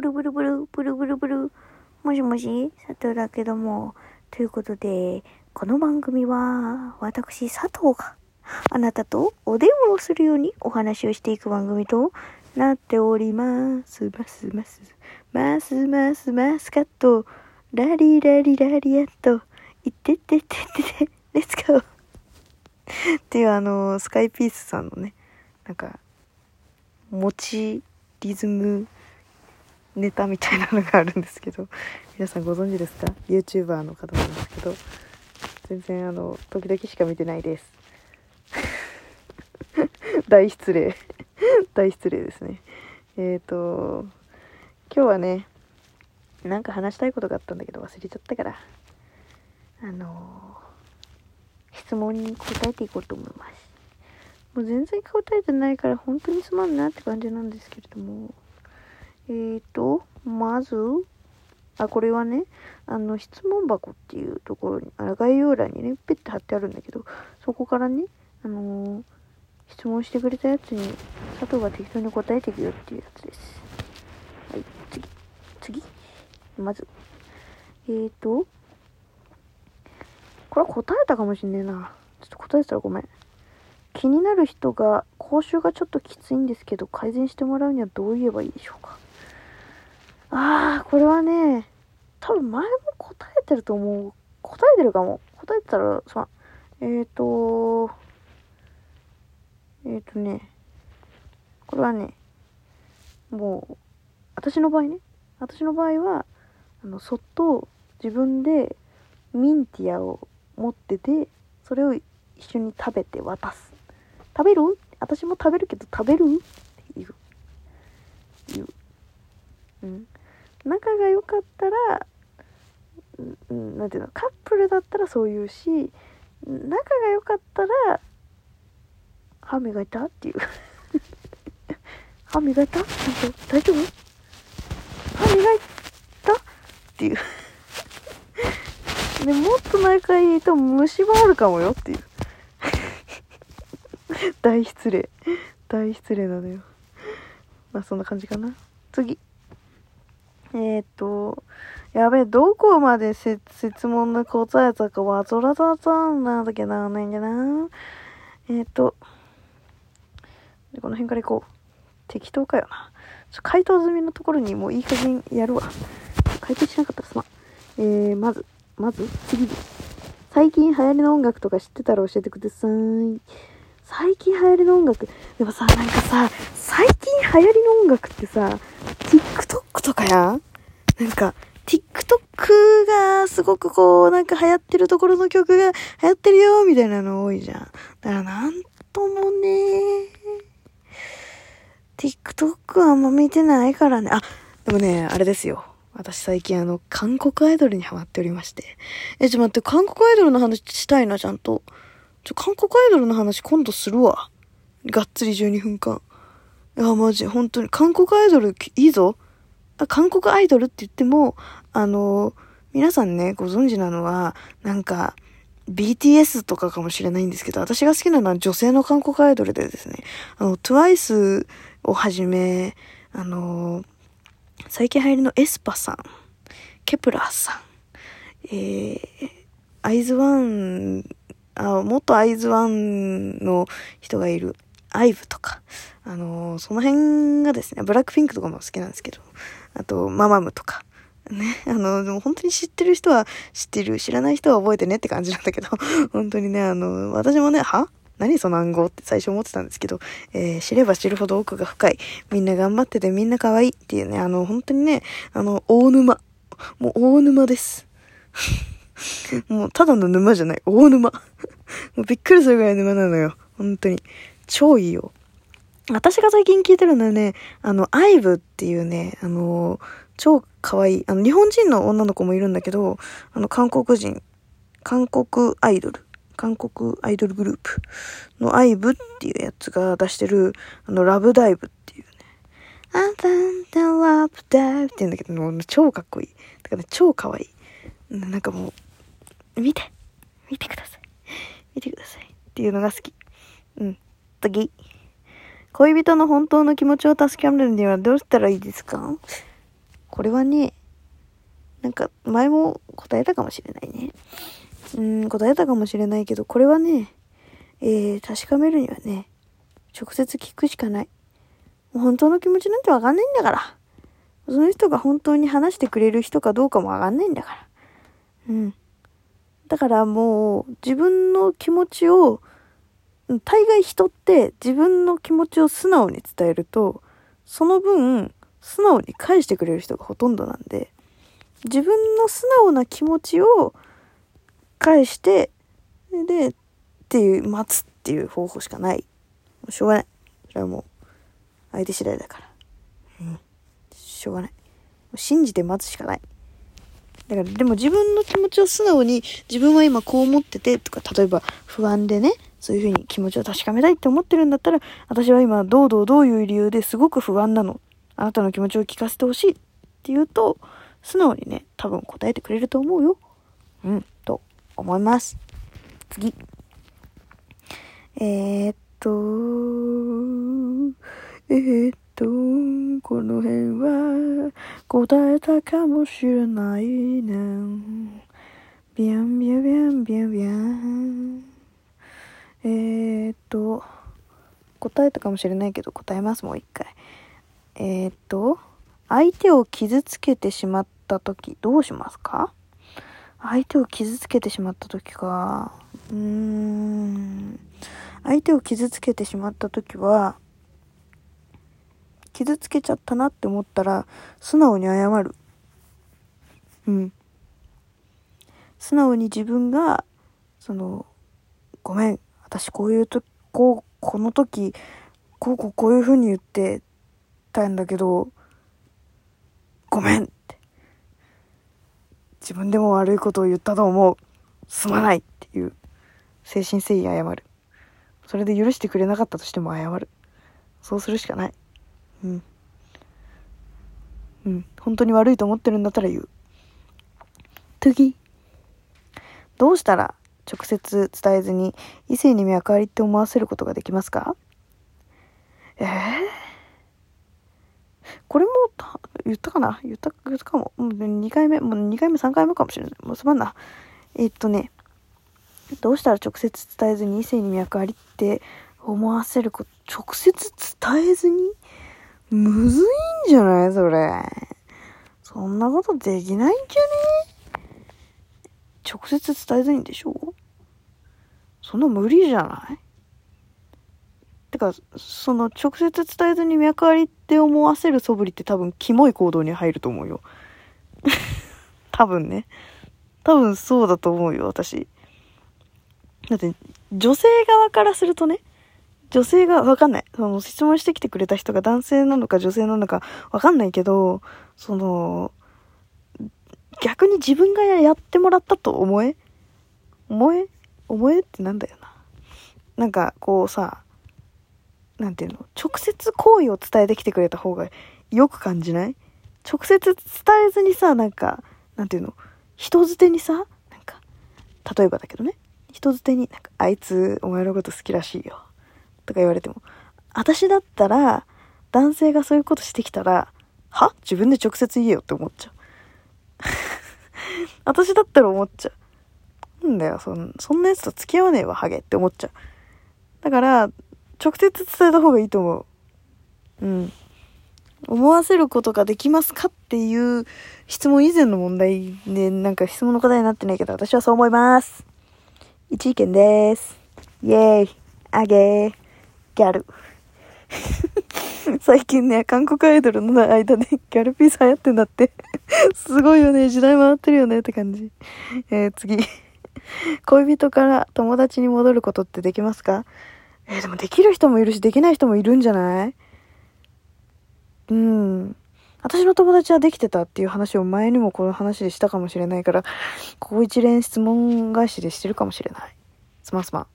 ブルブルブル、ブルブルブル。もしもし、佐藤だけども。ということで、この番組は、私、佐藤が、あなたとお電話をするようにお話をしていく番組となっております。ますます、ますますますカット、ラリラリラリアット、いってってってってて、レッツゴーっていうあの、スカイピースさんのね、なんか、持ちリズムネタみたいなのがあるんですけど皆さんご存知ですか？YouTuber の方なんですけど全然あの時々しか見てないです。大失礼。大失礼ですね。えっ、ー、と今日はねなんか話したいことがあったんだけど忘れちゃったから。あの質問に答えていこうと思います。もう全然答えてないから本当にすまんなって感じなんですけれども。えーと、まず、あ、これはね、あの、質問箱っていうところに、あ概要欄にね、ペッて貼ってあるんだけど、そこからね、あのー、質問してくれたやつに、佐藤が適当に答えていくよっていうやつです。はい、次。次。まず。えーと、これ答えたかもしんねえな。ちょっと答えてたらごめん。気になる人が口臭がちょっときついんですけど改善してもらうにはどう言えばいいでしょうかああこれはね多分前も答えてると思う答えてるかも答えてたらさえっ、ー、とえっ、ー、とねこれはねもう私の場合ね私の場合はあのそっと自分でミンティアを持っててそれを一緒に食べて渡す食べる？私も食べるけど食べる？って言う。言う。うん。仲が良かったら、うん、なんていうの、カップルだったらそう言うし、仲が良かったら、歯磨いたっていう。歯磨いた？ちゃんと大丈夫？歯磨いたっていう。で、もっと仲いいと虫歯あるかもよっていう。大失礼大失礼なのよまあそんな感じかな次えー、っとやべえどこまで質問の答えたかわぞらざざんなんだっけなないんじゃなえー、っとこの辺から行こう。適当かよな。回答済みのところにもういい加減やるわ。回答しなかったらすまん。えー、まずまず次。です最近流行りの音楽とか知ってたら教えてください。最近流行りの音楽。でもさ、なんかさ、最近流行りの音楽ってさ、とかやなんか、TikTok がすごくこう、なんか流行ってるところの曲が流行ってるよ、みたいなの多いじゃん。だからなんともね TikTok あんま見てないからね。あ、でもね、あれですよ。私最近あの、韓国アイドルにハマっておりまして。え、ちょっと待って、韓国アイドルの話したいな、ちゃんと。ちょ、韓国アイドルの話今度するわ。がっつり12分間。いや、マジ、本当に。韓国アイドル、いいぞ。韓国アイドルって言っても、あの、皆さんね、ご存知なのは、なんか、BTS とかかもしれないんですけど、私が好きなのは女性の韓国アイドルでですね、あの、TWICE をはじめ、あの、最近流行りのエスパさん、ケプラーさん、えー、アイズワンあ元アイズワンの人がいる、アイブとか、あの、その辺がですね、ブラックピンクとかも好きなんですけど、あと、ママムとか、ね、あの、でも本当に知ってる人は知ってる、知らない人は覚えてねって感じなんだけど、本当にね、あの、私もね、は？何その暗号って最初思ってたんですけど、えー、知れば知るほど奥が深い。みんな頑張っててみんな可愛いっていうね、あの、本当にね、あの、大沼。もう大沼です。もうただの沼じゃない。大沼。もうびっくりするぐらい沼なのよ。本当に。超いいよ。私が最近聞いてるのはね、あの、アイブっていうね、あの、超可愛い、あの、日本人の女の子もいるんだけど、あの、韓国人、韓国アイドル、韓国アイドルグループのアイブっていうやつが出してる、あの、ラブダイブっていうね、あんたんたラブダイブって言うんだけど、もう超かっこいい。だから、ね、超可愛い。なんかもう、見て見てください見てくださいっていうのが好き。うん。次。恋人の本当の気持ちを助けるにはどうしたらいいですか？これはね、なんか前も答えたかもしれないね。うん、答えたかもしれないけど、これはね、えー、確かめるにはね、直接聞くしかない。本当の気持ちなんてわかんないんだから。その人が本当に話してくれる人かどうかもわかんないんだから。うん。だからもう自分の気持ちを、大概人って自分の気持ちを素直に伝えると、その分、素直に返してくれる人がほとんどなんで、自分の素直な気持ちを返して、で、っていう、待つっていう方法しかない。もうしょうがない。それはもう、相手次第だから。うん。しょうがない。信じて待つしかない。だから、でも自分の気持ちを素直に、自分は今こう思ってて、とか、例えば不安でね、そういうふうに気持ちを確かめたいって思ってるんだったら、私は今、どうどうどういう理由ですごく不安なの。あなたの気持ちを聞かせてほしいって言うと、素直にね、多分答えてくれると思うよ。うん、と思います。次。えー、っと、えー、っと、この辺は答えたかもしれないな。ビャンビャンビャンビャンビャン。えー、っと、答えたかもしれないけど答えます、もう一回。えー、っと、相手を傷つけてしまった時どうしますか？相手を傷つけてしまった時か。うーん。相手を傷つけてしまった時は、傷つけちゃったなって思ったら、素直に謝る。うん。素直に自分が、その、ごめん、私こういうと、こう、この時、こうこうこういう風に言ってたんだけど、ごめんって。自分でも悪いことを言ったと思う。すまないっていう、精神誠意謝る。それで許してくれなかったとしても謝る。そうするしかない。うん。うん。本当に悪いと思ってるんだったら言う。次。どうしたら直接伝えずに異性に脈ありって思わせることができますか？ええー、これも言ったかな？言った、言ったかも。もう2回目、もう2回目、3回目かもしれない。もうすまんな。えー、っとね、どうしたら直接伝えずに異性に脈ありって思わせること、直接伝えずに？むずいんじゃない？それ。そんなことできないんじゃね？直接伝えずにでしょ？そんな無理じゃない？てか、その直接伝えずに脈ありって思わせる素振りって多分キモい行動に入ると思うよ。多分ね。多分そうだと思うよ、私。だって、女性側からするとね、女性がわかんない。その質問してきてくれた人が男性なのか女性なのかわかんないけど、その、逆に自分がやってもらったと思え？思え？思えってなんだよな。なんかこうさ、なんていうの？直接好意を伝えてきてくれた方がよく感じない？直接伝えずにさ、なんか、なんていうの？人づてにさ、なんか、例えばだけどね。人づてに、なんか、あいつ、お前のこと好きらしいよ。とか言われても。私だったら、男性がそういうことしてきたら、は？自分で直接言えよって思っちゃう。私だったら思っちゃう。なんだよ、そんそんなやつと付き合わねえわ、ハゲって思っちゃう。だから、直接伝えた方がいいと思う。うん。思わせることができますかっていう質問以前の問題で、なんか質問の答えになってないけど、私はそう思います。一意見です。イェーイ、あげー、ギャル。最近ね、韓国アイドルの間でギャルピース流行ってんだってすごいよね、時代回ってるよねって感じ。えー、次。恋人から友達に戻ることってできますか？えー、でもできる人もいるし、できない人もいるんじゃない？うん。私の友達はできてたっていう話を前にもこの話でしたかもしれないから、ここ一連質問返しでしてるかもしれない。すまんすまん。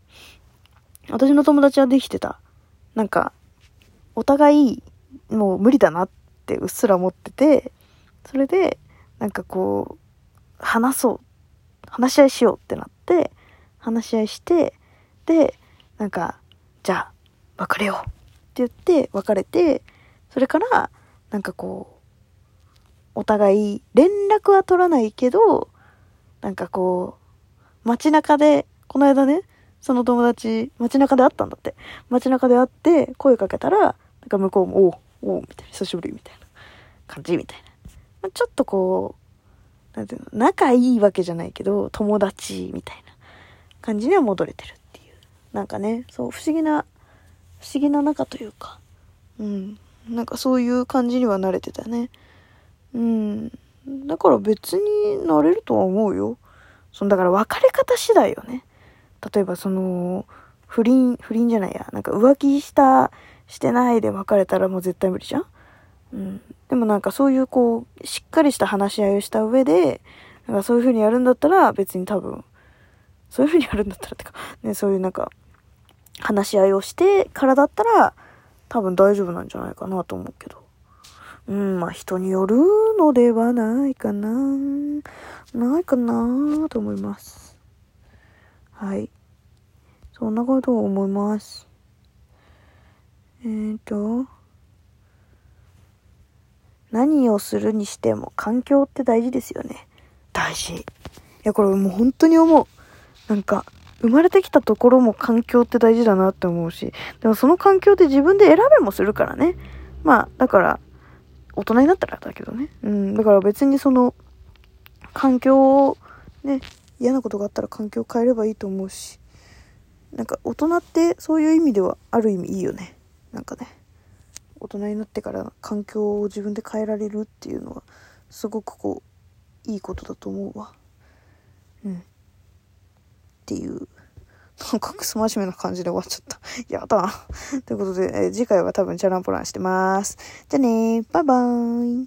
私の友達はできてた。なんか、お互い、もう無理だなってうっすら思ってて、それで、なんかこう、話そう。話し合いしようってなって、話し合いして、で、なんか、じゃあ、別れようって言って別れて、それから、なんかこう、お互い連絡は取らないけど、なんかこう、街中で、この間ね、その友達、街中で会ったんだって。街中で会って声かけたら、なんか向こうも、おう、おう、みたいな、久しぶりみたいな感じみたいな。まあ、ちょっとこう、なんていうの、仲いいわけじゃないけど、友達みたいな感じには戻れてるっていう。なんかね、そう、不思議な、不思議な仲というか、うん。なんかそういう感じには慣れてたね。うん。だから別になれるとは思うよ。そのだから別れ方次第よね。例えばその、不倫、不倫じゃないや。なんか浮気した、してないで別れたらもう絶対無理じゃんうん。でもなんかそういうこう、しっかりした話し合いをした上で、なんかそういう風にやるんだったら別に多分、そういう風にやるんだったらってか、ね、そういうなんか、話し合いをしてからだったら、多分大丈夫なんじゃないかなと思うけど。うん、まあ人によるのではないかな。ないかなと思います。はい。そんなことを思います。えーと、何をするにしても環境って大事ですよね。大事。いや、これもう本当に思う。なんか、生まれてきたところも環境って大事だなって思うし、でもその環境って自分で選べもするからね。まあ、だから、大人になったらだけどね。うん、だから別にその、環境を、ね、嫌なことがあったら環境を変えればいいと思うし、なんか大人ってそういう意味ではある意味いいよね。なんかね、大人になってから環境を自分で変えられるっていうのは、すごくこう、いいことだと思うわ。うん。っていう、なんかクソ真面目な感じで終わっちゃった。やだ。ということで、えー次回は多分チャランポランしてます。じゃあねー、バイバーイ。